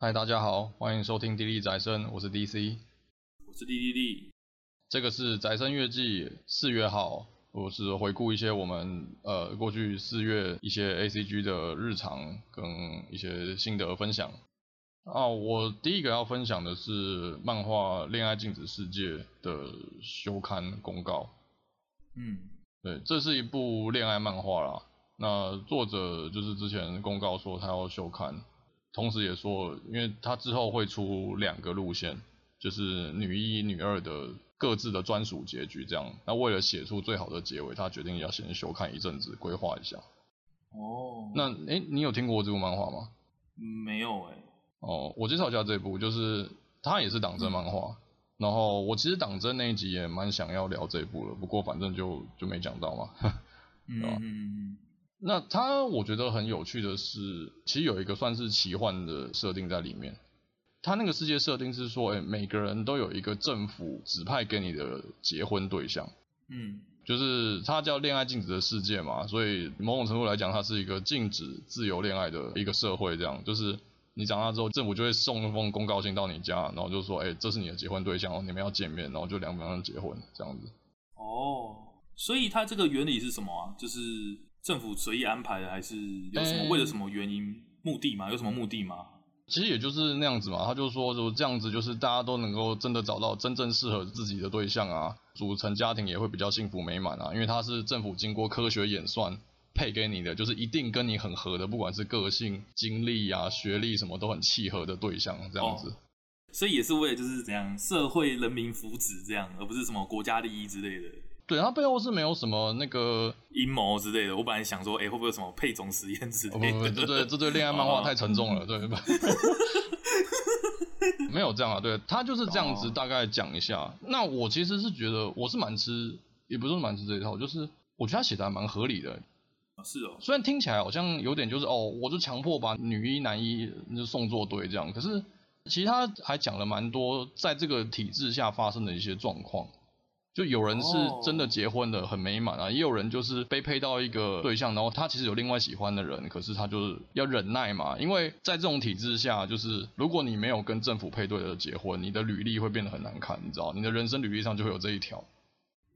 嗨，大家好，欢迎收听《滴滴宅生》，我是 DC，我是滴滴滴。这个是宅生月季四月号，我是回顾一些我们呃过去四月一些 ACG 的日常跟一些心得分享。啊，我第一个要分享的是漫画《恋爱禁止世界》的休刊公告。嗯，对，这是一部恋爱漫画啦。那作者就是之前公告说他要休刊。同时也说，因为他之后会出两个路线，就是女一、女二的各自的专属结局这样。那为了写出最好的结尾，他决定要先休刊一阵子，规划一下。哦。那诶，你有听过这部漫画吗？没有诶。哦，我介绍一下这部，就是它也是党争漫画。嗯、然后我其实党争那一集也蛮想要聊这部了，不过反正就就没讲到嘛。嗯 嗯嗯。那它我觉得很有趣的是，其实有一个算是奇幻的设定在里面。它那个世界设定是说，哎，每个人都有一个政府指派给你的结婚对象。嗯，就是它叫恋爱禁止的世界嘛，所以某种程度来讲，它是一个禁止自由恋爱的一个社会。这样，就是你长大之后，政府就会送一封公告信到你家，然后就说，哎，这是你的结婚对象，你们要见面，然后就两个人结婚这样子。哦，所以它这个原理是什么啊？就是。政府随意安排的，还是有什么为了什么原因、欸、目的吗？有什么目的吗？其实也就是那样子嘛。他就说，就这样子，就是大家都能够真的找到真正适合自己的对象啊，组成家庭也会比较幸福美满啊。因为他是政府经过科学演算配给你的，就是一定跟你很合的，不管是个性、经历啊、学历什么都很契合的对象，这样子。哦、所以也是为了就是怎样社会人民福祉这样，而不是什么国家利益之类的。对，它背后是没有什么那个阴谋之类的。我本来想说，哎、欸，会不会有什么配种实验之类的？哦、不不不，这对这对恋爱漫画太沉重了，哦、对吧？没有这样啊，对，他就是这样子大概讲一下。哦、那我其实是觉得，我是蛮吃，也不是蛮吃这一套，就是我觉得他写的还蛮合理的。是哦，虽然听起来好像有点就是哦，我就强迫把女一男一就送作对这样，可是其实他还讲了蛮多在这个体制下发生的一些状况。就有人是真的结婚的很美满啊，也有人就是被配到一个对象，然后他其实有另外喜欢的人，可是他就是要忍耐嘛，因为在这种体制下，就是如果你没有跟政府配对的结婚，你的履历会变得很难看，你知道，你的人生履历上就会有这一条。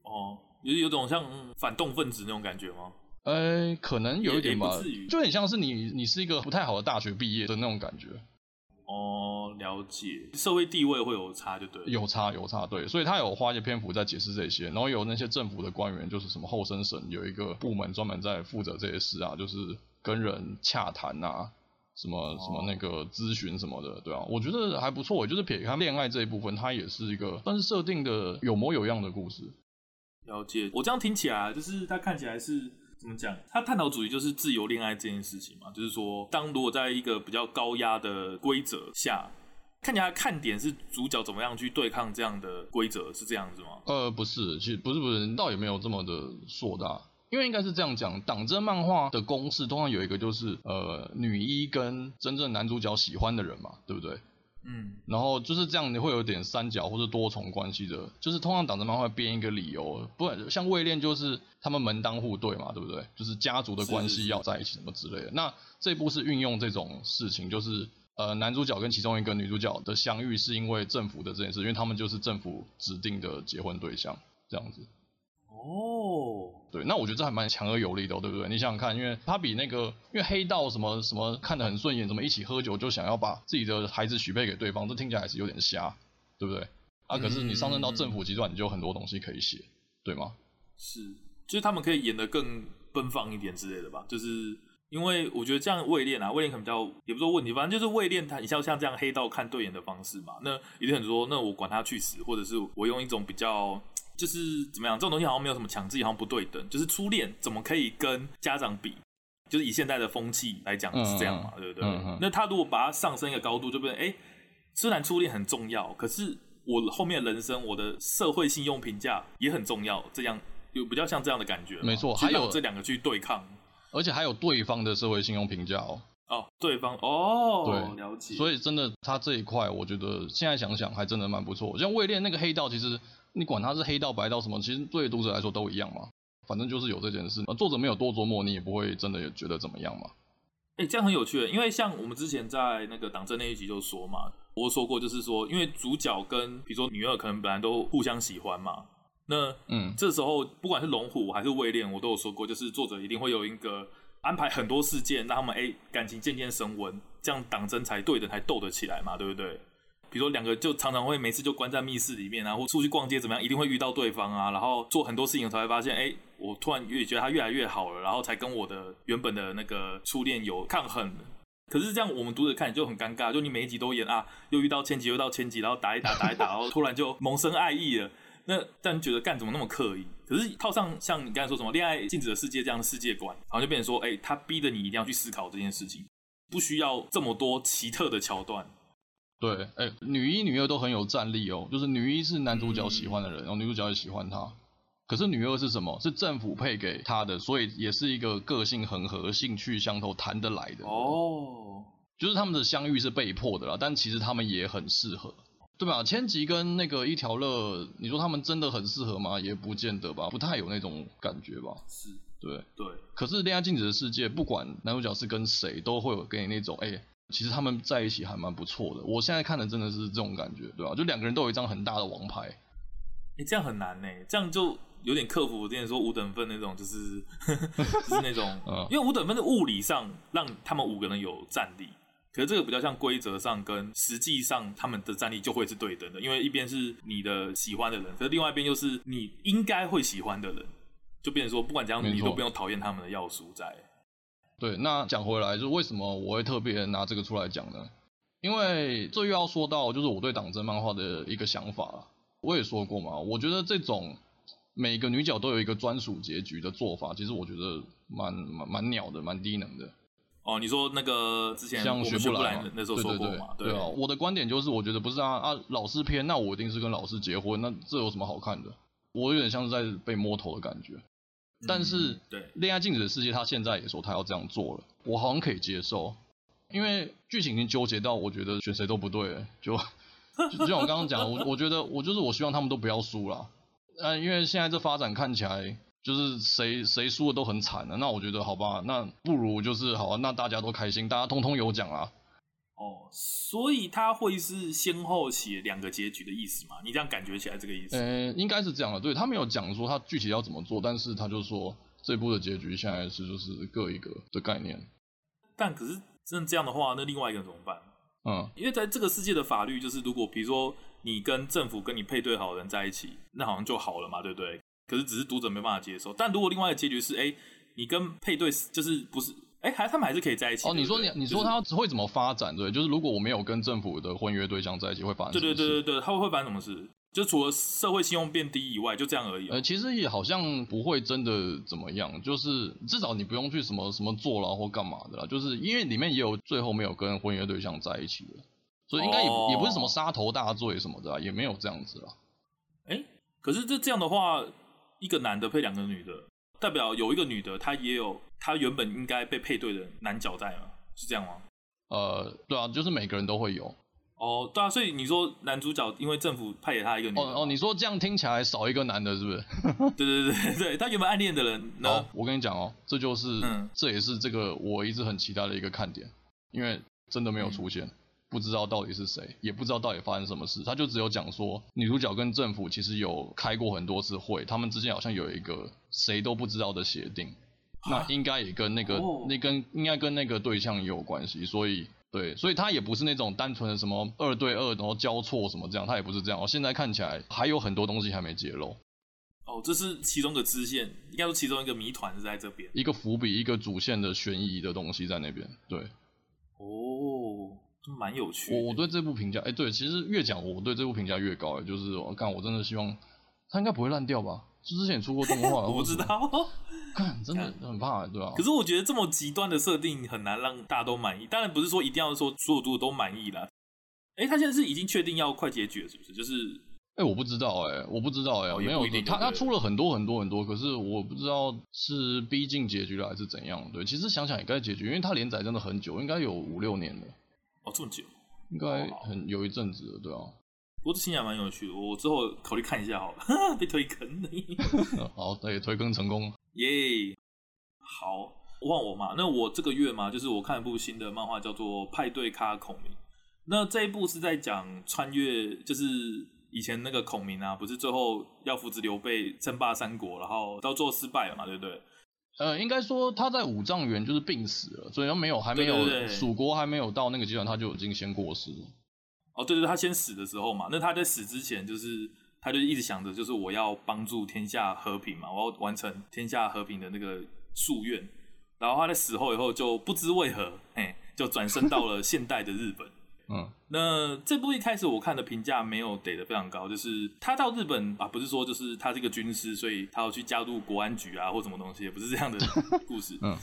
哦，有有种像反动分子那种感觉吗？呃，可能有一点吧，就很像是你你是一个不太好的大学毕业的那种感觉。哦，了解，社会地位会有差就对，有差有差，对，所以他有花一些篇幅在解释这些，然后有那些政府的官员，就是什么后生省有一个部门专门在负责这些事啊，就是跟人洽谈啊，什么、哦、什么那个咨询什么的，对啊，我觉得还不错，就是撇开恋爱这一部分，它也是一个但是设定的有模有样的故事。了解，我这样听起来就是它看起来是。怎么讲？他探讨主题就是自由恋爱这件事情嘛，就是说，当如果在一个比较高压的规则下，看起来看点是主角怎么样去对抗这样的规则，是这样子吗？呃，不是，其实不是，不是，倒也没有这么的硕大，因为应该是这样讲，党争漫画的公式通常有一个就是，呃，女一跟真正男主角喜欢的人嘛，对不对？嗯，然后就是这样，你会有点三角或者多重关系的，就是通常党争漫画编一个理由，不像伪恋就是他们门当户对嘛，对不对？就是家族的关系要在一起什么之类的。那这部是运用这种事情，就是呃男主角跟其中一个女主角的相遇是因为政府的这件事，因为他们就是政府指定的结婚对象，这样子。哦，对，那我觉得这还蛮强而有力的，对不对？你想想看，因为他比那个，因为黑道什么什么看得很顺眼，怎么一起喝酒就想要把自己的孩子许配给对方，这听起来还是有点瞎，对不对？啊，可是你上升到政府集团，你就有很多东西可以写，对吗？是，就是他们可以演得更奔放一点之类的吧？就是因为我觉得这样位恋啊，位恋可能比较也不说问题，反正就是位恋，他你像像这样黑道看对眼的方式嘛，那一定很多，那我管他去死，或者是我用一种比较。就是怎么样，这种东西好像没有什么强制，好像不对等。就是初恋怎么可以跟家长比？就是以现在的风气来讲是这样嘛，嗯、对不对？那他如果把它上升一个高度，就变成哎，虽然初恋很重要，可是我后面的人生，我的社会信用评价也很重要，这样有比较像这样的感觉。没错，还有这两个去对抗，而且还有对方的社会信用评价哦。哦，对方哦，对，了解。所以真的，他这一块，我觉得现在想想还真的蛮不错。像伪恋那个黑道，其实。你管他是黑道白道什么，其实对读者来说都一样嘛。反正就是有这件事嘛，作者没有多琢磨，你也不会真的也觉得怎么样嘛。哎、欸，这样很有趣，因为像我们之前在那个党政那一集就说嘛，我说过就是说，因为主角跟比如说女二可能本来都互相喜欢嘛，那嗯，这时候不管是龙虎还是卫练，我都有说过，就是作者一定会有一个安排很多事件，让他们哎、感情渐渐升温，这样党争才对的才斗得起来嘛，对不对？比如说两个就常常会每次就关在密室里面啊，或出去逛街怎么样，一定会遇到对方啊，然后做很多事情才会发现，哎、我突然越觉得他越来越好了，然后才跟我的原本的那个初恋有抗衡。可是这样我们读者看就很尴尬，就你每一集都演啊，又遇到千吉，又到千吉，然后打一打打一打，然后突然就萌生爱意了。那但觉得干怎么那么刻意？可是套上像你刚才说什么恋爱静止的世界这样的世界观，然后就变成说，哎、欸，他逼着你一定要去思考这件事情，不需要这么多奇特的桥段。对，哎、欸，女一、女二都很有战力哦。就是女一是男主角喜欢的人，然后、嗯、女主角也喜欢他。可是女二是什么？是政府配给她的，所以也是一个个性很合、兴趣相投、谈得来的。哦，就是他们的相遇是被迫的啦，但其实他们也很适合，对吧？千吉跟那个一条乐，你说他们真的很适合吗？也不见得吧，不太有那种感觉吧。是，对，对。可是恋爱禁止的世界，不管男主角是跟谁，都会有给你那种，哎、欸。其实他们在一起还蛮不错的，我现在看的真的是这种感觉，对吧？就两个人都有一张很大的王牌，哎、欸，这样很难呢，这样就有点克服我之前说五等分那种，就是 就是那种，嗯、因为五等分的物理上让他们五个人有战力，可是这个比较像规则上跟实际上他们的战力就会是对等的，因为一边是你的喜欢的人，可是另外一边又是你应该会喜欢的人，就变成说不管怎样你都不用讨厌他们的要素在。对，那讲回来，就是为什么我会特别拿这个出来讲呢？因为这又要说到，就是我对党争漫画的一个想法了。我也说过嘛，我觉得这种每个女角都有一个专属结局的做法，其实我觉得蛮蛮蛮鸟的，蛮低能的。哦，你说那个之前像学不来嘛，那时候说过嘛？对啊，我的观点就是，我觉得不是啊啊，老师偏，那我一定是跟老师结婚，那这有什么好看的？我有点像是在被摸头的感觉。但是，对恋爱禁止的世界，他现在也说他要这样做了，我好像可以接受，因为剧情已经纠结到我觉得选谁都不对，就 就，就像我刚刚讲的，我我觉得我就是我希望他们都不要输了，呃，因为现在这发展看起来就是谁谁输的都很惨的，那我觉得好吧，那不如就是好啊，那大家都开心，大家通通有奖啊。哦，所以他会是先后写两个结局的意思吗？你这样感觉起来这个意思？呃，应该是这样的。对，他没有讲说他具体要怎么做，但是他就说这部的结局现在是就是各一个的概念。但可是真的这样的话，那另外一个人怎么办？嗯，因为在这个世界的法律就是，如果比如说你跟政府跟你配对好的人在一起，那好像就好了嘛，对不对？可是只是读者没办法接受。但如果另外一个结局是，哎，你跟配对就是不是？哎，还他们还是可以在一起。哦，你说你你说他会怎么发展？对，就是如果我没有跟政府的婚约对象在一起，会发生什么事？对对对对对，他会会发生什么事？就除了社会信用变低以外，就这样而已。呃，其实也好像不会真的怎么样，就是至少你不用去什么什么坐牢或干嘛的啦。就是因为里面也有最后没有跟婚约对象在一起的，所以应该也、哦、也不是什么杀头大罪什么的，也没有这样子啦。哎，可是这这样的话，一个男的配两个女的。代表有一个女的，她也有她原本应该被配对的男角在嘛？是这样吗？呃，对啊，就是每个人都会有。哦，对啊，所以你说男主角因为政府派给他一个女的哦哦，你说这样听起来少一个男的，是不是？对对对对，他原本暗恋的人。哦，我跟你讲哦，这就是，嗯，这也是这个我一直很期待的一个看点，因为真的没有出现。嗯不知道到底是谁，也不知道到底发生什么事，他就只有讲说女主角跟政府其实有开过很多次会，他们之间好像有一个谁都不知道的协定，那应该也跟那个、哦、那跟应该跟那个对象也有关系，所以对，所以他也不是那种单纯的什么二对二然后交错什么这样，他也不是这样。我现在看起来还有很多东西还没揭露。哦，这是其中的支线，应该说其中一个谜团是在这边，一个伏笔，一个主线的悬疑的东西在那边，对。哦。蛮有趣的。我我对这部评价，哎、欸，对，其实越讲我对这部评价越高，哎，就是我看我真的希望他应该不会烂掉吧？就之前出过动画，我不知道，看真的很怕，对吧、啊？可是我觉得这么极端的设定很难让大家都满意。当然不是说一定要说所有读者都满意啦。哎、欸，他现在是已经确定要快结局了，是不是？就是，哎、欸，我不知道、欸，哎，我不知道、欸，哎、哦，没有，他他出了很多很多很多，可是我不知道是逼近结局了还是怎样。对，其实想想也该结局，因为他连载真的很久，应该有五六年了。哦，这么久，应该很有一阵子了，对啊。不过这听起来蛮有趣的，我之后考虑看一下好了。被推坑了，好，对，推坑成功。耶，yeah, 好。换我嘛，那我这个月嘛，就是我看一部新的漫画，叫做《派对咖孔明》。那这一部是在讲穿越，就是以前那个孔明啊，不是最后要扶植刘备称霸三国，然后到最后失败了嘛，对不对？呃，应该说他在五丈原就是病死了，所以他没有还没有蜀国还没有到那个阶段，他就已经先过世了。哦，对对，他先死的时候嘛，那他在死之前就是他就一直想着，就是我要帮助天下和平嘛，我要完成天下和平的那个夙愿。然后他在死后以后就不知为何，哎，就转生到了现代的日本。嗯，那这部一开始我看的评价没有给的非常高，就是他到日本啊，不是说就是他是一个军师，所以他要去加入国安局啊或什么东西，也不是这样的故事。嗯，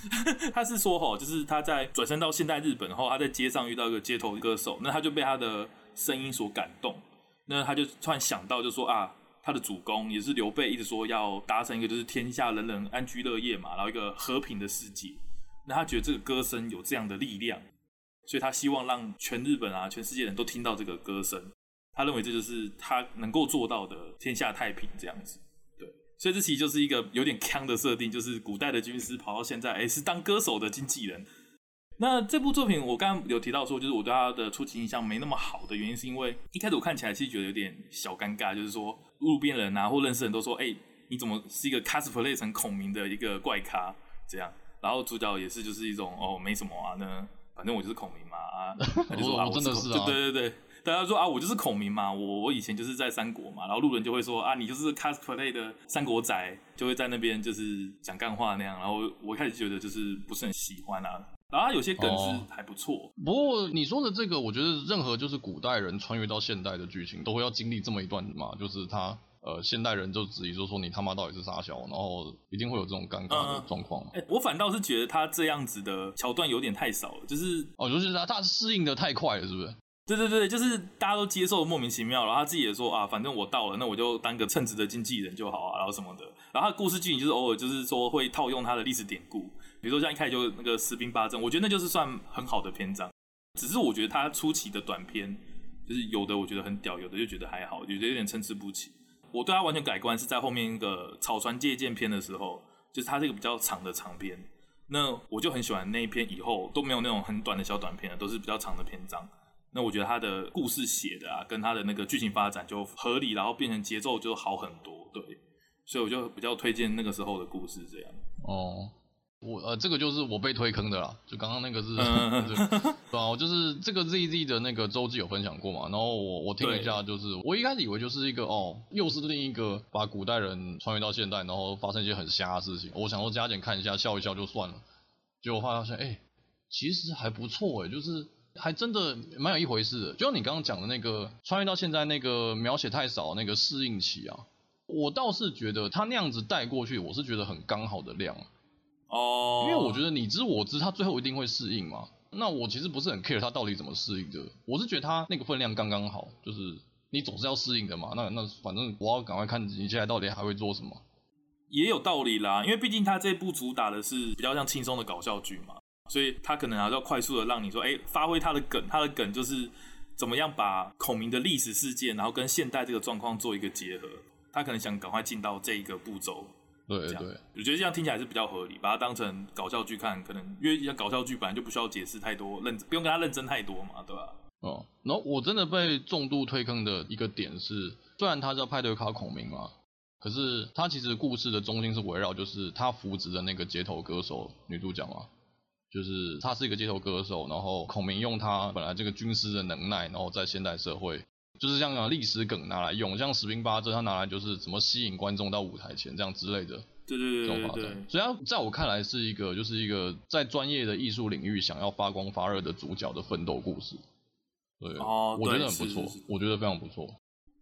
他是说吼，就是他在转身到现代日本后，他在街上遇到一个街头歌手，那他就被他的声音所感动，那他就突然想到，就说啊，他的主公也是刘备，一直说要达成一个就是天下人人安居乐业嘛，然后一个和平的世界，那他觉得这个歌声有这样的力量。所以他希望让全日本啊，全世界人都听到这个歌声。他认为这就是他能够做到的天下太平这样子。对，所以这其实就是一个有点坑的设定，就是古代的军师跑到现在，哎，是当歌手的经纪人。那这部作品我刚刚有提到说，就是我对他的初期印象没那么好的原因，是因为一开始我看起来其实觉得有点小尴尬，就是说路边人啊或认识人都说，哎，你怎么是一个 cosplay 成孔明的一个怪咖这样？然后主角也是就是一种哦，没什么啊呢。反正我就是孔明嘛啊，他就说啊，我真的是啊，对对对，大家说啊，我就是孔明嘛，我我以前就是在三国嘛，然后路人就会说啊，你就是 cosplay 的三国仔，就会在那边就是讲干话那样，然后我开始觉得就是不是很喜欢啊，然后有些梗是还不错。哦，不过你说的这个，我觉得任何就是古代人穿越到现代的剧情，都会要经历这么一段嘛，就是他。呃，现代人就质疑，说说你他妈到底是傻小，然后一定会有这种尴尬的状况。哎、嗯欸，我反倒是觉得他这样子的桥段有点太少了，就是哦，就是他他适应的太快了，是不是？对对对，就是大家都接受莫名其妙，然后他自己也说啊，反正我到了，那我就当个称职的经纪人就好啊，然后什么的。然后他的故事剧情就是偶尔就是说会套用他的历史典故，比如说像一开始就那个十兵八阵，我觉得那就是算很好的篇章。只是我觉得他初期的短篇，就是有的我觉得很屌，有的就觉得还好，有的有点参差不齐。我对他完全改观是在后面一个草船借箭篇的时候，就是他这个比较长的长篇，那我就很喜欢那一篇，以后都没有那种很短的小短篇了，都是比较长的篇章。那我觉得他的故事写的啊，跟他的那个剧情发展就合理，然后变成节奏就好很多，对，所以我就比较推荐那个时候的故事这样。哦。我呃，这个就是我被推坑的啦，就刚刚那个是，对啊，我就是这个 ZZ 的那个周记有分享过嘛，然后我我听了一下，就是我一开始以为就是一个哦，又是另一个把古代人穿越到现代，然后发生一些很瞎的事情，我想说加减看一下，笑一笑就算了，结果发现哎，其实还不错哎，就是还真的蛮有一回事的，就像你刚刚讲的那个穿越到现在那个描写太少那个适应期啊，我倒是觉得他那样子带过去，我是觉得很刚好的量。哦，因为我觉得你知我知，他最后一定会适应嘛。那我其实不是很 care 他到底怎么适应的，我是觉得他那个分量刚刚好，就是你总是要适应的嘛。那那反正我要赶快看你现在到底还会做什么。也有道理啦，因为毕竟他这部主打的是比较像轻松的搞笑剧嘛，所以他可能还要快速的让你说，哎、欸，发挥他的梗，他的梗就是怎么样把孔明的历史事件，然后跟现代这个状况做一个结合。他可能想赶快进到这一个步骤。对对，我觉得这样听起来是比较合理，把它当成搞笑剧看，可能因为像搞笑剧本来就不需要解释太多，认不用跟他认真太多嘛，对吧？哦，然后我真的被重度推坑的一个点是，虽然他叫派对咖孔明嘛，可是他其实故事的中心是围绕就是他扶植的那个街头歌手女主角嘛，就是他是一个街头歌手，然后孔明用他本来这个军师的能耐，然后在现代社会。就是像啊历史梗拿来用，像十兵八阵，他拿来就是怎么吸引观众到舞台前这样之类的，对对对对对。所以他在我看来是一个，就是一个在专业的艺术领域想要发光发热的主角的奋斗故事。对，哦，我觉得很不错，我觉得非常不错。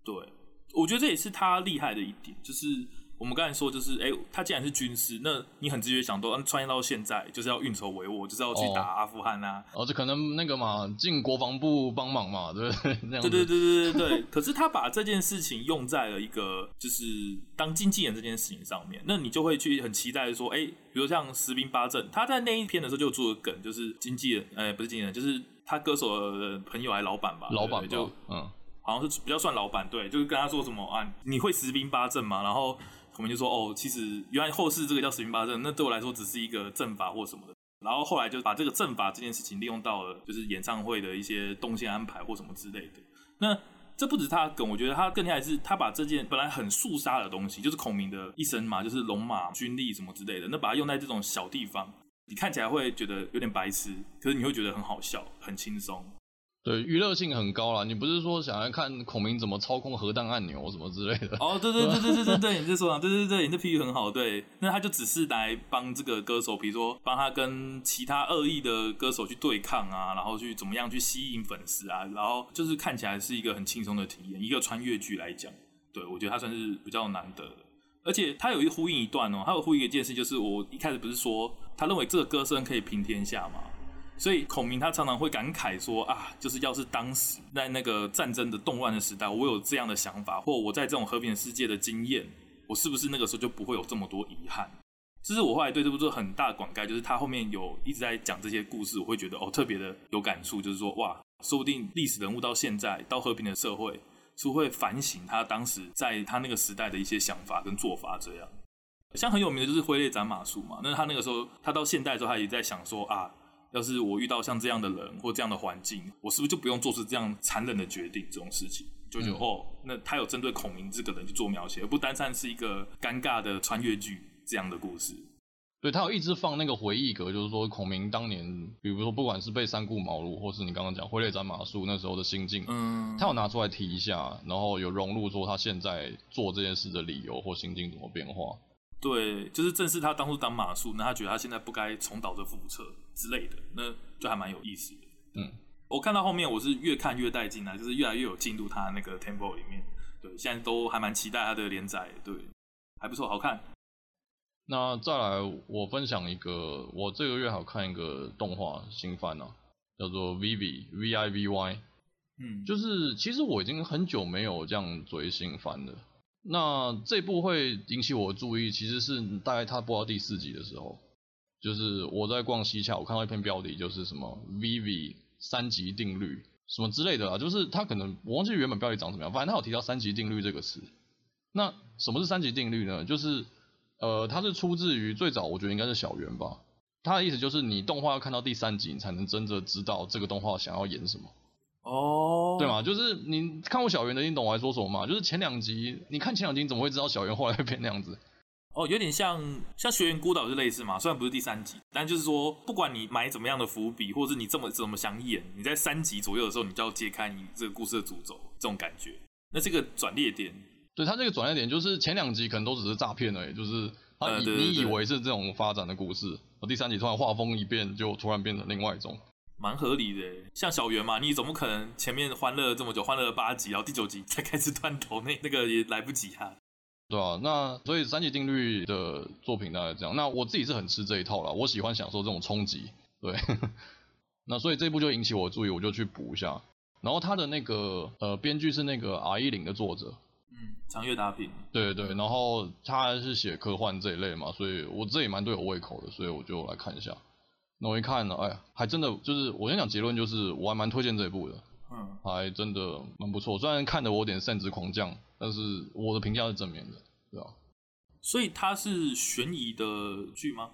对，我觉得这也是他厉害的一点，就是。我们刚才说就是，哎、欸，他既然是军师，那你很直觉想到，嗯，穿越到现在就是要运筹帷幄，就是要去打阿富汗啊。哦，这可能那个嘛，进国防部帮忙嘛，对不对？对对对对对对。可是他把这件事情用在了一个就是当经纪人这件事情上面，那你就会去很期待说，哎、欸，比如像十兵八阵，他在那一篇的时候就做个梗，就是经纪人，哎、欸，不是经纪人，就是他歌手的朋友还是老板吧？老板就嗯，好像是比较算老板，对，就是跟他说什么啊，你会十兵八阵吗，然后。我们就说：“哦，其实原来后世这个叫十平八阵，那对我来说只是一个阵法或什么的。”然后后来就把这个阵法这件事情利用到了，就是演唱会的一些动线安排或什么之类的。那这不止他梗，我觉得他更厉害是，他把这件本来很肃杀的东西，就是孔明的一生嘛，就是龙马军力什么之类的，那把它用在这种小地方，你看起来会觉得有点白痴，可是你会觉得很好笑，很轻松。对，娱乐性很高啦。你不是说想要看孔明怎么操控核弹按钮什么之类的？哦，对对对对对对对，你这说啊，对对对，你这比喻很好。对，那他就只是来帮这个歌手，比如说帮他跟其他恶意的歌手去对抗啊，然后去怎么样去吸引粉丝啊，然后就是看起来是一个很轻松的体验。一个穿越剧来讲，对，我觉得他算是比较难得的。而且他有一呼应一段哦，他有呼应一件事，就是我一开始不是说他认为这个歌声可以平天下吗？所以孔明他常常会感慨说啊，就是要是当时在那个战争的动乱的时代，我有这样的想法，或我在这种和平的世界的经验，我是不是那个时候就不会有这么多遗憾？这是我后来对这部作很大的感慨，就是他后面有一直在讲这些故事，我会觉得哦特别的有感触，就是说哇，说不定历史人物到现在到和平的社会，是会反省他当时在他那个时代的一些想法跟做法这样。像很有名的就是挥泪斩马謖嘛，那他那个时候他到现代的时候，他也在想说啊。要是我遇到像这样的人或这样的环境，我是不是就不用做出这样残忍的决定？这种事情，就觉得、嗯、哦，那他有针对孔明这个人去做描写，而不单单是一个尴尬的穿越剧这样的故事。对，他有一直放那个回忆格，就是说孔明当年，比如说不管是被三顾茅庐，或是你刚刚讲挥泪斩马谡那时候的心境，嗯，他有拿出来提一下，然后有融入说他现在做这件事的理由或心境怎么变化。对，就是正是他当初当马术，那他觉得他现在不该重蹈这覆辙之类的，那就还蛮有意思的。嗯，我看到后面我是越看越带劲啊，就是越来越有进入他那个 tempo 里面。对，现在都还蛮期待他的连载，对，还不错，好看。那再来，我分享一个，我这个月好看一个动画新番啊，叫做 Vivy V I V Y。嗯，就是其实我已经很久没有这样追新番了。那这部会引起我的注意，其实是大概他播到第四集的时候，就是我在逛西洽，我看到一篇标题，就是什么 “Vivy 三级定律”什么之类的啊，就是他可能我忘记原本标题长什么样，反正他有提到“三级定律”这个词。那什么是三级定律呢？就是呃，它是出自于最早，我觉得应该是小圆吧。他的意思就是你动画要看到第三集，你才能真的知道这个动画想要演什么。哦，对嘛，就是你看过小圆的，你懂我在说什么吗？就是前两集，你看前两集你怎么会知道小圆后来会变那样子？哦，有点像像《学员孤岛》就类似嘛，虽然不是第三集，但就是说，不管你埋怎么样的伏笔，或者是你这么怎么想演，你在三集左右的时候，你就要揭开你这个故事的主轴，这种感觉。那这个转捩点，对，它这个转捩点就是前两集可能都只是诈骗而已，就是他你你以为是这种发展的故事，第三集突然画风一变，就突然变成另外一种。蛮合理的，像小圆嘛，你总不可能前面欢乐了这么久，欢乐了八集，然后第九集才开始断头，那那个也来不及啊。对啊，那所以三级定律的作品大概这样。那我自己是很吃这一套啦，我喜欢享受这种冲击。对，那所以这部就引起我注意，我就去补一下。然后他的那个呃编剧是那个 R 一零的作者，嗯，长月达平。对对，然后他是写科幻这一类嘛，所以我这也蛮对我胃口的，所以我就来看一下。那我一看呢，哎呀，还真的就是，我先讲结论，就是我还蛮推荐这一部的，嗯，还真的蛮不错。虽然看得我有点擅自狂降，但是我的评价是正面的，对吧？所以它是悬疑的剧吗？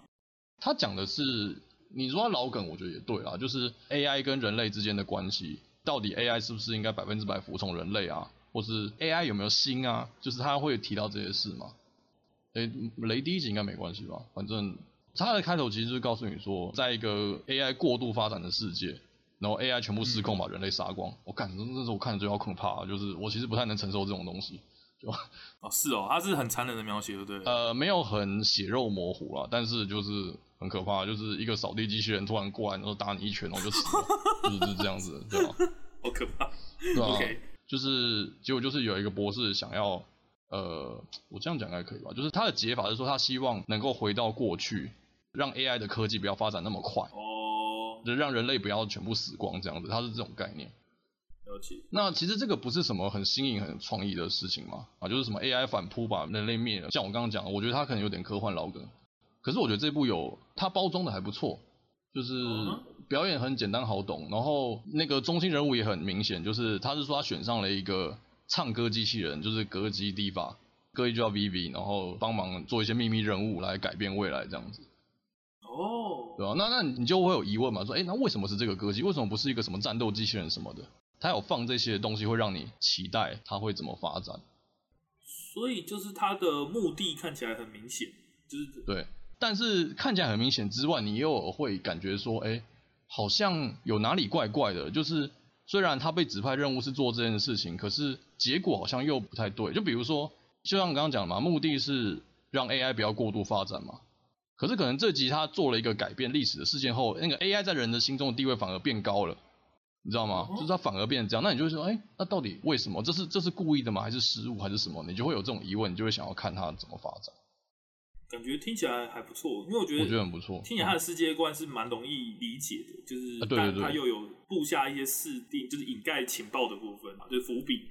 它讲的是，你说它老梗，我觉得也对啊，就是 AI 跟人类之间的关系，到底 AI 是不是应该百分之百服从人类啊，或是 AI 有没有心啊？就是他会提到这些事吗？雷，雷第一集应该没关系吧，反正。它的开头其实就是告诉你说，在一个 AI 过度发展的世界，然后 AI 全部失控把人类杀光。嗯、我干，那时候我看的最好可怕，就是我其实不太能承受这种东西。就 哦，是哦，它是很残忍的描写，对不对？呃，没有很血肉模糊啦，但是就是很可怕，就是一个扫地机器人突然过来，然后打你一拳，然后就死了，就是这样子，对吧？好可怕，对吧？Okay. 就是结果就是有一个博士想要，呃，我这样讲应该可以吧？就是他的解法是说，他希望能够回到过去。让 AI 的科技不要发展那么快哦，就让人类不要全部死光这样子，它是这种概念。了解。那其实这个不是什么很新颖、很有创意的事情嘛？啊，就是什么 AI 反扑把人类灭了。像我刚刚讲的，我觉得它可能有点科幻老梗，可是我觉得这部有它包装的还不错，就是表演很简单好懂，然后那个中心人物也很明显，就是他是说他选上了一个唱歌机器人，就是歌姬 Diva。歌姬就叫 Vivi，然后帮忙做一些秘密任务来改变未来这样子。哦，对啊，那那你就会有疑问嘛？说，哎，那为什么是这个歌姬？为什么不是一个什么战斗机器人什么的？他有放这些东西，会让你期待他会怎么发展。所以就是他的目的看起来很明显，就是对。但是看起来很明显之外，你又会感觉说，哎，好像有哪里怪怪的。就是虽然他被指派任务是做这件事情，可是结果好像又不太对。就比如说，就像刚刚讲的嘛，目的是让 AI 不要过度发展嘛。可是可能这集他做了一个改变历史的事件后，那个 AI 在人的心中的地位反而变高了，你知道吗？就是他反而变成这样，那你就会说，哎，那到底为什么？这是这是故意的吗？还是失误？还是什么？你就会有这种疑问，你就会想要看他怎么发展。感觉听起来还不错，因为我觉得我觉得很不错。听起来他的世界观是蛮容易理解的，嗯、就是但他又有布下一些设定，就是掩盖情报的部分嘛，就是伏笔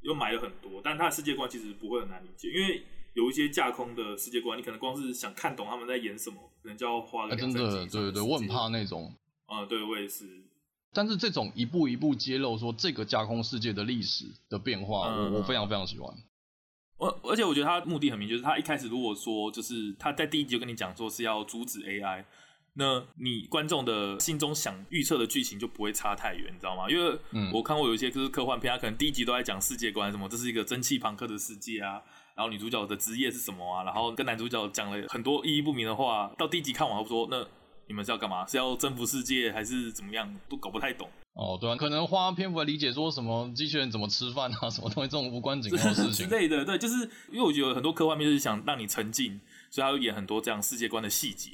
又埋了很多，但他的世界观其实不会很难理解，因为。有一些架空的世界观，你可能光是想看懂他们在演什么，可能就要花。真的，对对对，我很怕那种。啊、嗯，对，我也是。但是这种一步一步揭露说这个架空世界的历史的变化，嗯、我我非常非常喜欢。我而且我觉得他目的很明确，就是他一开始如果说就是他在第一集就跟你讲说是要阻止 AI，那你观众的心中想预测的剧情就不会差太远，你知道吗？因为我看过有一些就是科幻片，他可能第一集都在讲世界观什么，这是一个蒸汽朋克的世界啊。然后女主角的职业是什么啊？然后跟男主角讲了很多意义不明的话。到第一集看完后说，那你们是要干嘛？是要征服世界还是怎么样？都搞不太懂。哦，对啊，可能花篇幅来理解说什么机器人怎么吃饭啊，什么东西这种无关紧要的事情 之类的。对，就是因为我觉得很多科幻片就是想让你沉浸，所以他会演很多这样世界观的细节。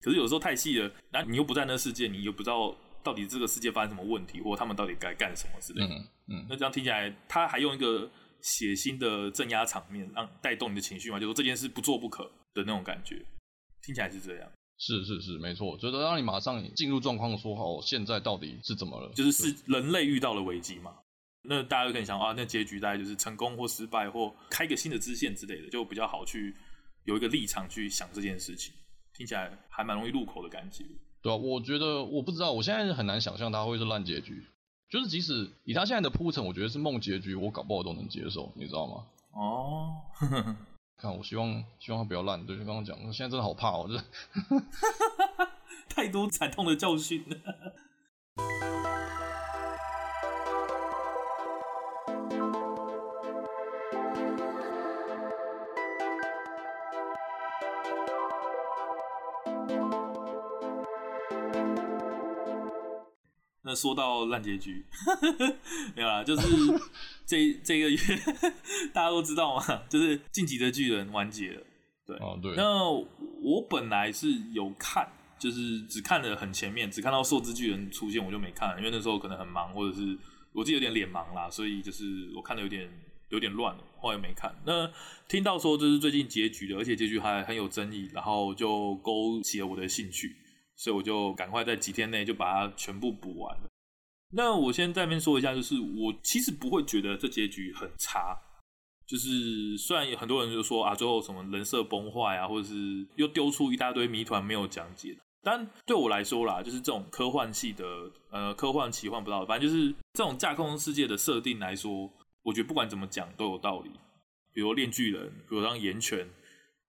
可是有时候太细了，然后你又不在那世界，你又不知道到底这个世界发生什么问题，或者他们到底该干什么之类的。嗯嗯。那这样听起来，他还用一个。血腥的镇压场面，让带动你的情绪嘛？就说这件事不做不可的那种感觉，听起来是这样。是是是，没错，就是让你马上进入状况，说哦，现在到底是怎么了？就是是人类遇到了危机嘛？那大家就可以想啊，那结局大概就是成功或失败，或开个新的支线之类的，就比较好去有一个立场去想这件事情。听起来还蛮容易入口的感觉。对啊，我觉得我不知道，我现在很难想象它会是烂结局。就是即使以他现在的铺陈，我觉得是梦结局，我搞不好都能接受，你知道吗？哦，看，我希望希望他不要烂。对，就刚刚讲，现在真的好怕哦，就是 太多惨痛的教训了。那说到烂结局，没有啦，就是 这这个月大家都知道嘛，就是《进击的巨人》完结了。对，哦对。那我本来是有看，就是只看了很前面，只看到兽之巨人出现，我就没看，因为那时候可能很忙，或者是我自己有点脸盲啦，所以就是我看的有点有点乱了，后来没看。那听到说这是最近结局的，而且结局还很有争议，然后就勾起了我的兴趣。所以我就赶快在几天内就把它全部补完了。那我先在那边说一下，就是我其实不会觉得这结局很差。就是虽然有很多人就说啊，最后什么人设崩坏啊，或者是又丢出一大堆谜团没有讲解，但对我来说啦，就是这种科幻系的呃科幻奇幻不到，反正就是这种架空世界的设定来说，我觉得不管怎么讲都有道理。比如链锯人，比如像炎拳，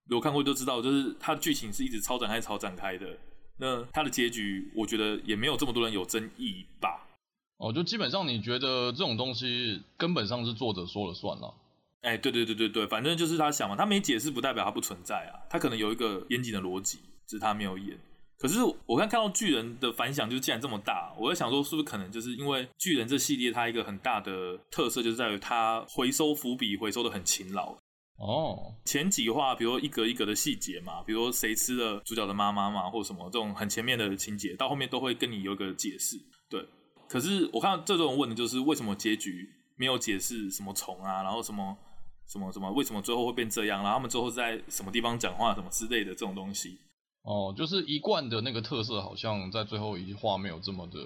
有看过就知道，就是它剧情是一直超展开、超展开的。那他的结局，我觉得也没有这么多人有争议吧？哦，就基本上你觉得这种东西根本上是作者说了算了。哎，对对对对对，反正就是他想嘛，他没解释不代表他不存在啊，他可能有一个严谨的逻辑，只是他没有演。可是我刚看到巨人的反响就是竟然这么大，我在想说是不是可能就是因为巨人这系列它一个很大的特色就是在于它回收伏笔回收的很勤劳。哦，前几话，比如一格一格的细节嘛，比如谁吃了主角的妈妈嘛，或者什么这种很前面的情节，到后面都会跟你有一个解释。对，可是我看到这种问的就是为什么结局没有解释什么虫啊，然后什么什么什么，为什么最后会变这样，然后他们最后在什么地方讲话什么之类的这种东西。哦，就是一贯的那个特色，好像在最后一话没有这么的。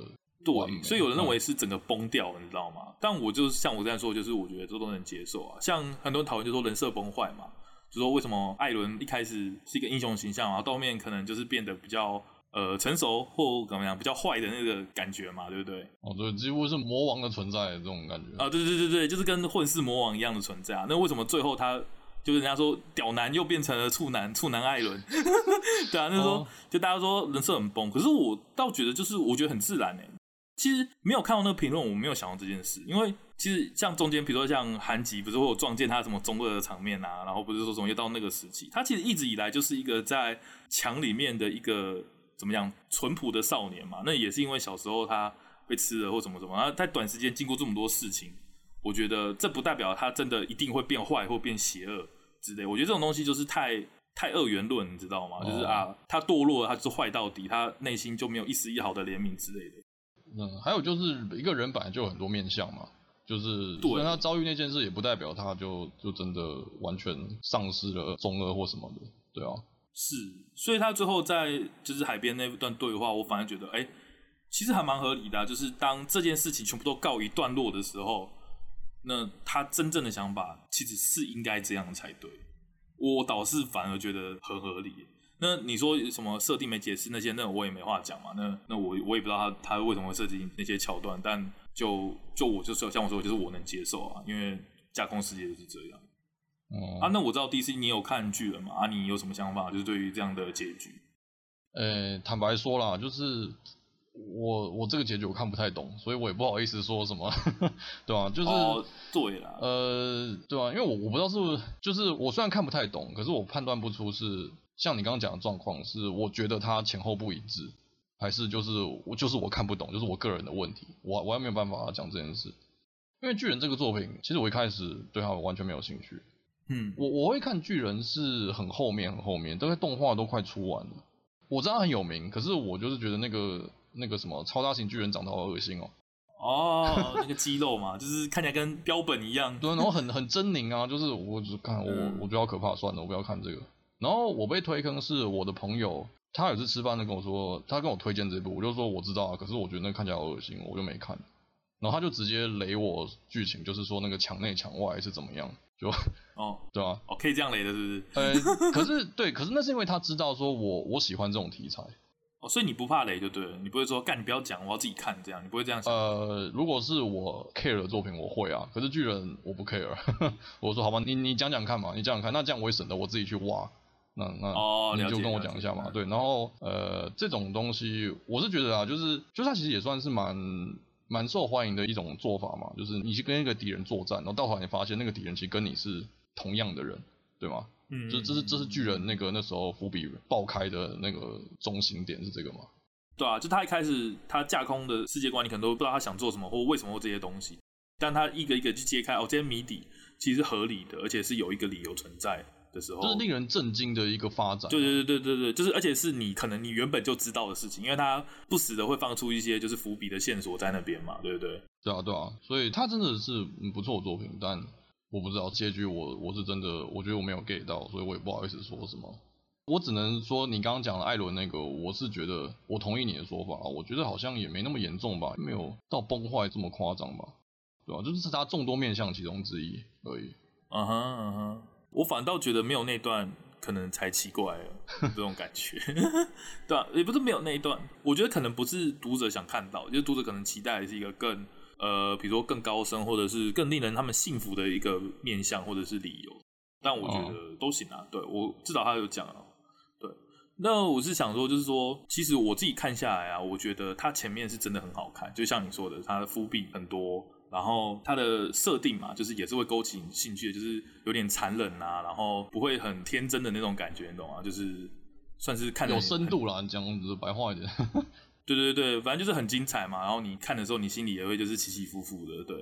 对，所以有人认为是整个崩掉了，嗯、你知道吗？但我就是像我这样说，就是我觉得这都能接受啊。像很多人讨论就说人设崩坏嘛，就说为什么艾伦一开始是一个英雄形象啊，到后面可能就是变得比较呃成熟或怎么样，比较坏的那个感觉嘛，对不对？哦，对，几乎是魔王的存在这种感觉啊，对对对对，就是跟混世魔王一样的存在啊。那为什么最后他就是人家说屌男又变成了处男，处男艾伦，对啊，那时候、oh. 就大家说人设很崩，可是我倒觉得就是我觉得很自然哎。其实没有看到那个评论，我没有想到这件事，因为其实像中间，比如说像韩吉，不是会有撞见他什么中二的场面啊，然后不是说从又到那个时期，他其实一直以来就是一个在墙里面的一个怎么样淳朴的少年嘛。那也是因为小时候他被吃了或什么什么，然后在短时间经过这么多事情，我觉得这不代表他真的一定会变坏或变邪恶之类。我觉得这种东西就是太太二元论，你知道吗？就是啊，他堕落，他就是坏到底，他内心就没有一丝一毫的怜悯之类的。嗯，还有就是一个人本来就有很多面相嘛，就是虽然他遭遇那件事，也不代表他就就真的完全丧失了中二或什么的，对啊。是，所以他最后在就是海边那段对话，我反而觉得，哎、欸，其实还蛮合理的、啊。就是当这件事情全部都告一段落的时候，那他真正的想法其实是应该这样才对。我倒是反而觉得很合理。那你说什么设定没解释那些，那我也没话讲嘛。那那我我也不知道他他为什么会设计那些桥段，但就就我就是像我说，就是我能接受啊，因为架空世界就是这样。嗯啊，那我知道 DC 你有看剧了嘛？啊，你有什么想法？就是对于这样的结局？呃、欸，坦白说啦，就是我我这个结局我看不太懂，所以我也不好意思说什么，对吧、啊？就是、哦、对啦，呃，对啊，因为我我不知道是不是，就是我虽然看不太懂，可是我判断不出是。像你刚刚讲的状况是，我觉得他前后不一致，还是就是我就是我看不懂，就是我个人的问题，我我还没有办法讲这件事。因为巨人这个作品，其实我一开始对他完全没有兴趣。嗯，我我会看巨人是很后面很后面，这个动画都快出完了。我知道他很有名，可是我就是觉得那个那个什么超大型巨人长得好恶心哦。哦，那个肌肉嘛，就是看起来跟标本一样。对，然后很很狰狞啊，就是我只看我我觉得好可怕，算了，我不要看这个。然后我被推坑是我的朋友，他有一次吃饭就跟我说，他跟我推荐这部，我就说我知道啊，可是我觉得那看起来好恶心，我就没看。然后他就直接雷我剧情，就是说那个墙内墙外是怎么样，就哦，对啊，哦，可以这样雷的，是不是？呃，可是对，可是那是因为他知道说我我喜欢这种题材，哦，所以你不怕雷就对了，你不会说干，你不要讲，我要自己看这样，你不会这样想。呃，如果是我 care 的作品，我会啊，可是巨人我不 care，我说好吧，你你讲讲看嘛，你讲讲看，那这样我也省得我自己去挖。那那你就跟我讲一下嘛，对，然后呃这种东西我是觉得啊，就是就它其实也算是蛮蛮受欢迎的一种做法嘛，就是你去跟一个敌人作战，然后到头来你发现那个敌人其实跟你是同样的人，对吗？嗯，这这是这是巨人那个那时候伏笔爆开的那个中心点是这个吗？对啊，就他一开始他架空的世界观，你可能都不知道他想做什么或为什么或这些东西，但他一个一个去揭开，哦，这些谜底其实是合理的，而且是有一个理由存在。的时候，就是令人震惊的一个发展。对对对对对对，就是而且是你可能你原本就知道的事情，因为他不时的会放出一些就是伏笔的线索在那边嘛，对不对？对啊对啊，所以他真的是不错的作品，但我不知道结局我我是真的我觉得我没有 get 到，所以我也不好意思说什么。我只能说你刚刚讲的艾伦那个，我是觉得我同意你的说法，我觉得好像也没那么严重吧，没有到崩坏这么夸张吧，对吧？就是他众多面向其中之一而已。嗯哼嗯哼。我反倒觉得没有那段可能才奇怪了，这种感觉，对啊，也不是没有那一段，我觉得可能不是读者想看到，就是读者可能期待的是一个更呃，比如说更高深或者是更令人他们幸福的一个面向或者是理由，但我觉得都行啊。对，我至少他有讲啊。对，那我是想说，就是说，其实我自己看下来啊，我觉得他前面是真的很好看，就像你说的，他的伏笔很多。然后它的设定嘛，就是也是会勾起你兴趣的，就是有点残忍啊，然后不会很天真的那种感觉，你懂吗？就是算是看有深度啦，你讲的白话一点。对对对，反正就是很精彩嘛。然后你看的时候，你心里也会就是起起伏伏的。对，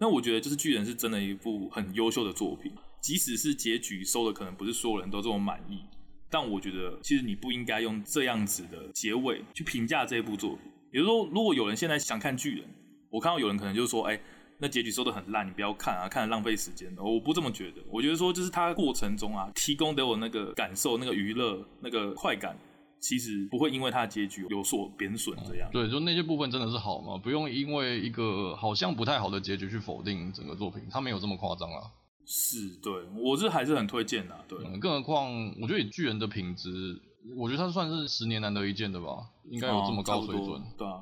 那我觉得就是巨人是真的一部很优秀的作品，即使是结局收的可能不是所有人都这么满意，但我觉得其实你不应该用这样子的结尾去评价这部作品。也就是说，如果有人现在想看巨人，我看到有人可能就是说，哎。那结局收的很烂，你不要看啊，看了浪费时间。我不这么觉得，我觉得说就是它过程中啊，提供给我那个感受、那个娱乐、那个快感，其实不会因为它的结局有所贬损这样。对，就那些部分真的是好嘛，不用因为一个好像不太好的结局去否定整个作品，它没有这么夸张啊。是，对，我是还是很推荐的，对。嗯，更何况我觉得以巨人的品质，我觉得它算是十年难得一见的吧，应该有这么高水准。对啊，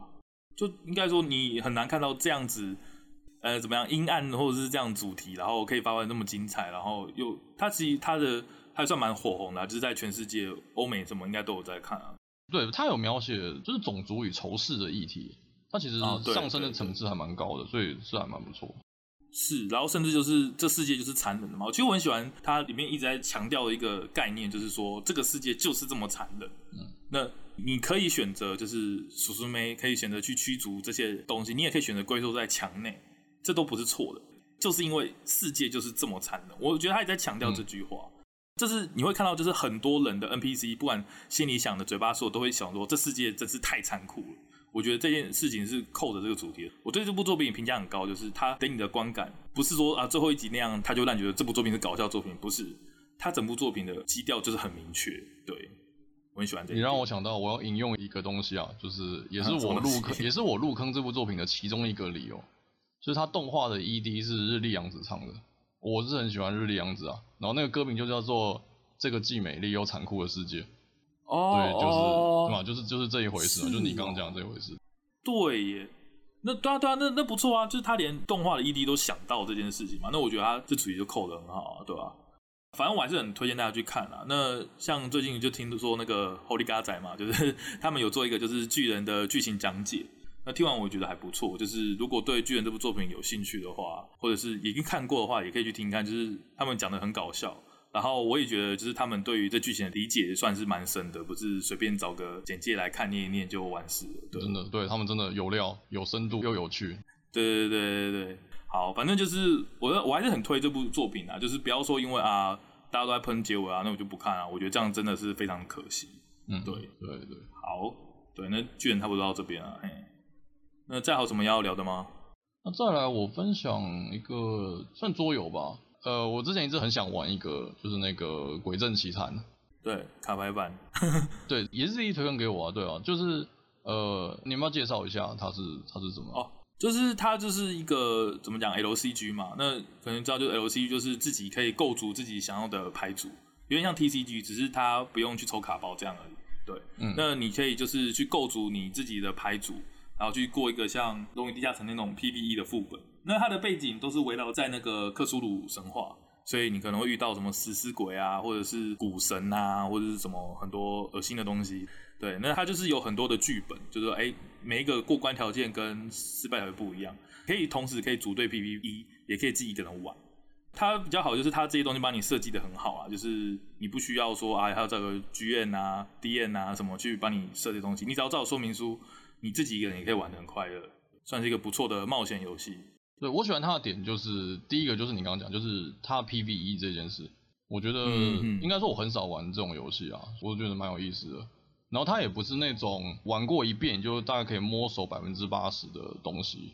就应该说你很难看到这样子。呃怎么样阴暗或者是这样主题，然后可以发挥那么精彩，然后又它其实它的还算蛮火红的，啊，就是在全世界欧美什么应该都有在看啊。对，它有描写就是种族与仇视的议题，它其实上升的层次还蛮高的，所以是还蛮不错。是，然后甚至就是这世界就是残忍的嘛。其实我很喜欢它里面一直在强调的一个概念，就是说这个世界就是这么残忍。嗯，那你可以选择就是叔叔妹可以选择去驱逐这些东西，你也可以选择龟缩在墙内，这都不是错的。就是因为世界就是这么残忍，我觉得他也在强调这句话。嗯就是你会看到，就是很多人的 NPC，不管心里想的、嘴巴说，都会想说，这世界真是太残酷了。我觉得这件事情是扣着这个主题的。我对这部作品评价很高，就是它给你的观感不是说啊最后一集那样，他就让你觉得这部作品是搞笑作品，不是。它整部作品的基调就是很明确。对，我很喜欢这个。你让我想到，我要引用一个东西啊，就是也是 我入坑，也是我入坑这部作品的其中一个理由，就是它动画的 ED 是日笠阳子唱的。我是很喜欢日笠阳子啊，然后那个歌名就叫做《这个既美丽又残酷的世界》。哦，对，就是对嘛，就是就是这一回事，是哦、就是你刚刚讲的这一回事。对耶，那对啊对啊，那那不错啊，就是他连动画的 ED 都想到这件事情嘛，那我觉得他这主题就扣的很好啊，对吧、啊？反正我还是很推荐大家去看啦。那像最近就听说那个 Holy g a 仔嘛，就是 他们有做一个就是巨人的剧情讲解。那听完我觉得还不错，就是如果对巨人这部作品有兴趣的话，或者是已经看过的话，也可以去听看。就是他们讲的很搞笑，然后我也觉得就是他们对于这剧情的理解算是蛮深的，不是随便找个简介来看念一念就完事了。对，真的，对他们真的有料、有深度又有趣。对对对对对，好，反正就是我我还是很推这部作品啊，就是不要说因为啊大家都在喷结尾啊，那我就不看啊，我觉得这样真的是非常可惜。嗯，对对对，好，对，那巨人差不多到这边了，嘿。那再好什么要聊的吗？那再来我分享一个算桌游吧。呃，我之前一直很想玩一个，就是那个《鬼阵奇谭》。对，卡牌版。对，也是自己推荐给我啊。对啊，就是呃，你们要介绍一下它是它是什么？哦，就是它就是一个怎么讲 LCG 嘛。那可能知道，就是 LCG 就是自己可以构筑自己想要的牌组，有点像 TCG，只是它不用去抽卡包这样而已。对，嗯，那你可以就是去构筑你自己的牌组。然后去过一个像《龙与地下城》那种 PVE 的副本，那它的背景都是围绕在那个克苏鲁神话，所以你可能会遇到什么食尸鬼啊，或者是古神啊，或者是什么很多恶心的东西。对，那它就是有很多的剧本，就是说，哎，每一个过关条件跟失败条件不一样，可以同时可以组队 PVE，也可以自己一个人玩。它比较好就是它这些东西帮你设计的很好啊，就是你不需要说啊，还要找个 GM 啊、DM 啊什么去帮你设计东西，你只要照说明书。你自己一个人也可以玩的很快乐，算是一个不错的冒险游戏。对，我喜欢他的点就是，第一个就是你刚刚讲，就是他 PVE 这件事，我觉得应该说我很少玩这种游戏啊，我觉得蛮有意思的。然后他也不是那种玩过一遍就大概可以摸熟百分之八十的东西，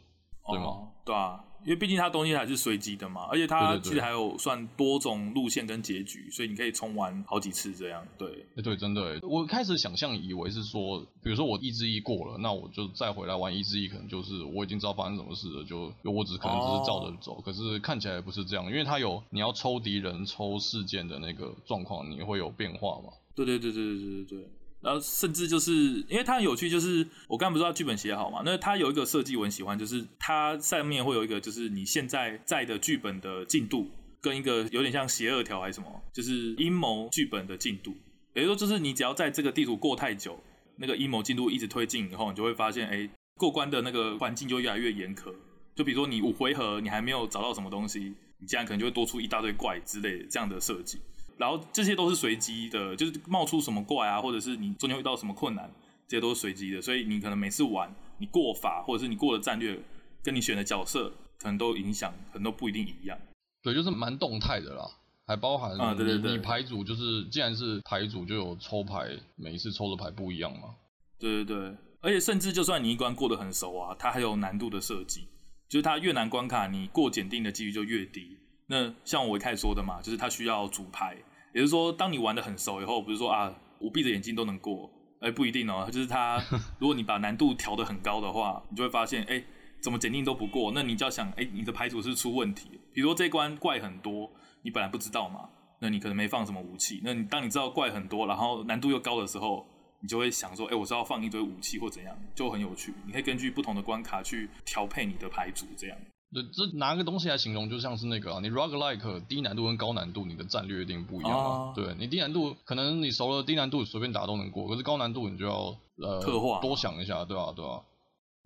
对吗？哦，对啊。因为毕竟它东西还是随机的嘛，而且它其实还有算多种路线跟结局，所以你可以重玩好几次这样。对，哎对，真的，我开始想象以为是说，比如说我一之一过了，那我就再回来玩一之一，可能就是我已经知道发生什么事了，就我只可能只是照着走。哦、可是看起来不是这样，因为它有你要抽敌人、抽事件的那个状况，你会有变化嘛？对对对对对对对。然后甚至就是因为它很有趣，就是我刚不是说剧本写好嘛？那它有一个设计我很喜欢，就是它上面会有一个就是你现在在的剧本的进度，跟一个有点像邪恶条还是什么，就是阴谋剧本的进度。也就是说，就是你只要在这个地图过太久，那个阴谋进度一直推进以后，你就会发现，哎，过关的那个环境就越来越严苛。就比如说你五回合你还没有找到什么东西，你这样可能就会多出一大堆怪之类的这样的设计。然后这些都是随机的，就是冒出什么怪啊，或者是你中间遇到什么困难，这些都是随机的。所以你可能每次玩，你过法或者是你过的战略，跟你选的角色，可能都影响，可能都不一定一样。对，就是蛮动态的啦，还包含啊，对对对，你牌组就是既然是牌组，就有抽牌，每一次抽的牌不一样嘛。对对对，而且甚至就算你一关过得很熟啊，它还有难度的设计，就是它越难关卡，你过检定的几率就越低。那像我一开始说的嘛，就是它需要组牌。也就是说，当你玩的很熟以后，不是说啊，我闭着眼睛都能过，哎，不一定哦。就是它，如果你把难度调的很高的话，你就会发现，哎，怎么检定都不过。那你就要想，哎，你的牌组是出问题。比如说这一关怪很多，你本来不知道嘛，那你可能没放什么武器。那你当你知道怪很多，然后难度又高的时候，你就会想说，哎，我是要放一堆武器或怎样，就很有趣。你可以根据不同的关卡去调配你的牌组，这样。对，这拿个东西来形容，就像是那个啊，你 roguelike 低难度跟高难度，你的战略一定不一样啊。哦、对你低难度，可能你熟了低难度，随便打都能过，可是高难度你就要呃特化多想一下，对吧、啊？对吧、啊？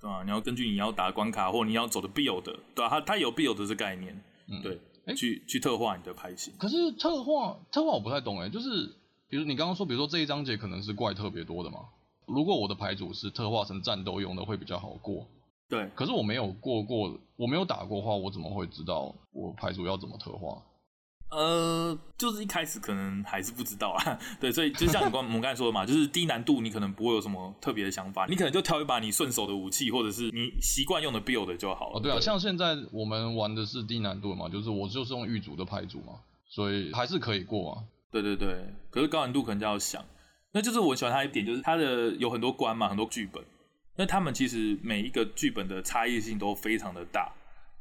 对啊，你要根据你要打关卡或你要走的 build，对啊，它它有 build 的这概念，嗯，对，欸、去去特化你的牌型。可是特化特化我不太懂哎，就是比如你刚刚说，比如说这一章节可能是怪特别多的嘛，如果我的牌组是特化成战斗用的，会比较好过。对，可是我没有过过，我没有打过的话，我怎么会知道我牌组要怎么特化？呃，就是一开始可能还是不知道啊。对，所以就像你刚 我们刚才说的嘛，就是低难度你可能不会有什么特别的想法，你可能就挑一把你顺手的武器，或者是你习惯用的 build 就好了。哦，对啊，对像现在我们玩的是低难度嘛，就是我就是用狱卒的牌组嘛，所以还是可以过啊。对对对，可是高难度可能就要想，那就是我喜欢它一点，就是它的有很多关嘛，很多剧本。那他们其实每一个剧本的差异性都非常的大，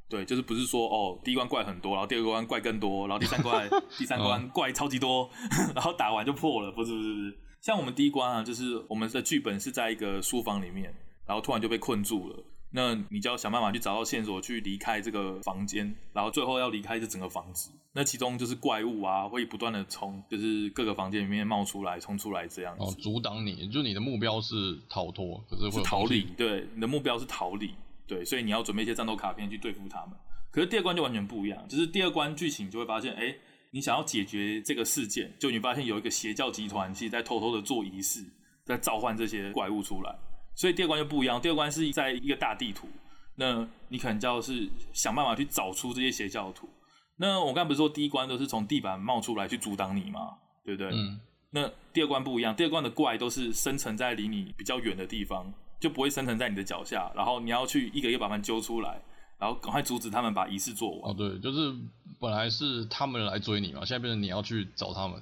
对，就是不是说哦，第一关怪很多，然后第二关怪更多，然后第三关 第三关怪超级多，然后打完就破了，不是不是不是，像我们第一关啊，就是我们的剧本是在一个书房里面，然后突然就被困住了。那你就要想办法去找到线索，去离开这个房间，然后最后要离开这整个房子。那其中就是怪物啊，会不断的从就是各个房间里面冒出来、冲出来这样子。哦，阻挡你，就你的目标是逃脱，可是会是逃离。对，你的目标是逃离。对，所以你要准备一些战斗卡片去对付他们。可是第二关就完全不一样，就是第二关剧情就会发现，哎，你想要解决这个事件，就你发现有一个邪教集团其实在偷偷的做仪式，在召唤这些怪物出来。所以第二关就不一样，第二关是在一个大地图，那你可能就要是想办法去找出这些邪教徒。那我刚才不是说第一关都是从地板冒出来去阻挡你吗？对不对？嗯。那第二关不一样，第二关的怪都是生成在离你比较远的地方，就不会生成在你的脚下，然后你要去一个一个把他们揪出来，然后赶快阻止他们把仪式做完。哦，对，就是本来是他们来追你嘛，现在变成你要去找他们。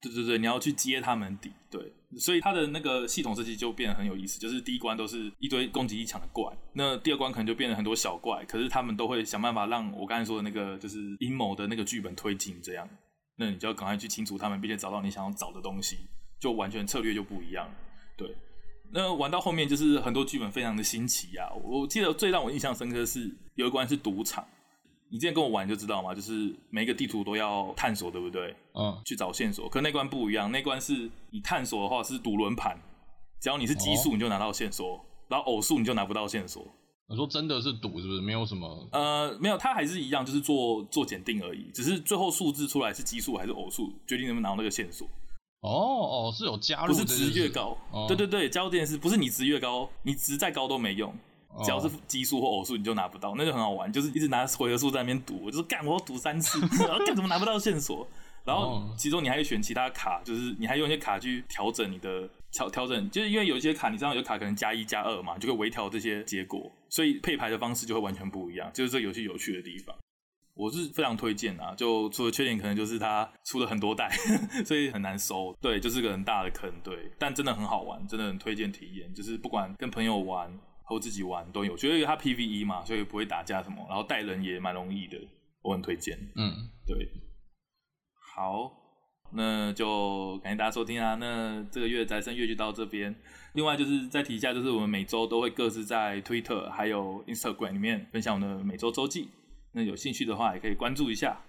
对对对，你要去接他们底，对。所以它的那个系统设计就变得很有意思，就是第一关都是一堆攻击力强的怪，那第二关可能就变成很多小怪，可是他们都会想办法让我刚才说的那个就是阴谋的那个剧本推进这样，那你就要赶快去清除他们，并且找到你想要找的东西，就完全策略就不一样。对，那玩到后面就是很多剧本非常的新奇啊，我记得最让我印象深刻的是有一关是赌场。你之前跟我玩就知道嘛，就是每个地图都要探索，对不对？嗯。去找线索，可那关不一样，那关是你探索的话是赌轮盘，只要你是奇数你就拿到线索，哦、然后偶数你就拿不到线索。我说真的是赌是不是？没有什么？呃，没有，它还是一样，就是做做检定而已，只是最后数字出来是奇数还是偶数，决定能不能拿到那个线索。哦哦，是有加入，不是值越高。哦、对对对，加入这件事不是你值越高，你值再高都没用。只要是奇数或偶数，你就拿不到，那就很好玩，就是一直拿回合数在那边赌，我就是干我要赌三次，然后干怎么拿不到线索？然后其中你还可以选其他卡，就是你还用一些卡去调整你的调调整，就是因为有一些卡，你知道有卡可能加一加二嘛，就可以微调这些结果，所以配牌的方式就会完全不一样，就是这个游戏有趣的地方。我是非常推荐啊，就除了缺点可能就是它出了很多代，所以很难收，对，就是个很大的坑，对，但真的很好玩，真的很推荐体验，就是不管跟朋友玩。和自己玩都有，觉得它 PVE 嘛，所以不会打架什么，然后带人也蛮容易的，我很推荐。嗯，对。好，那就感谢大家收听啊。那这个月宅生月就到这边。另外就是再提一下，就是我们每周都会各自在 Twitter 还有 Instagram 里面分享我们的每周周记。那有兴趣的话也可以关注一下。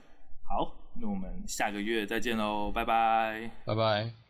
好，那我们下个月再见喽，拜拜，拜拜。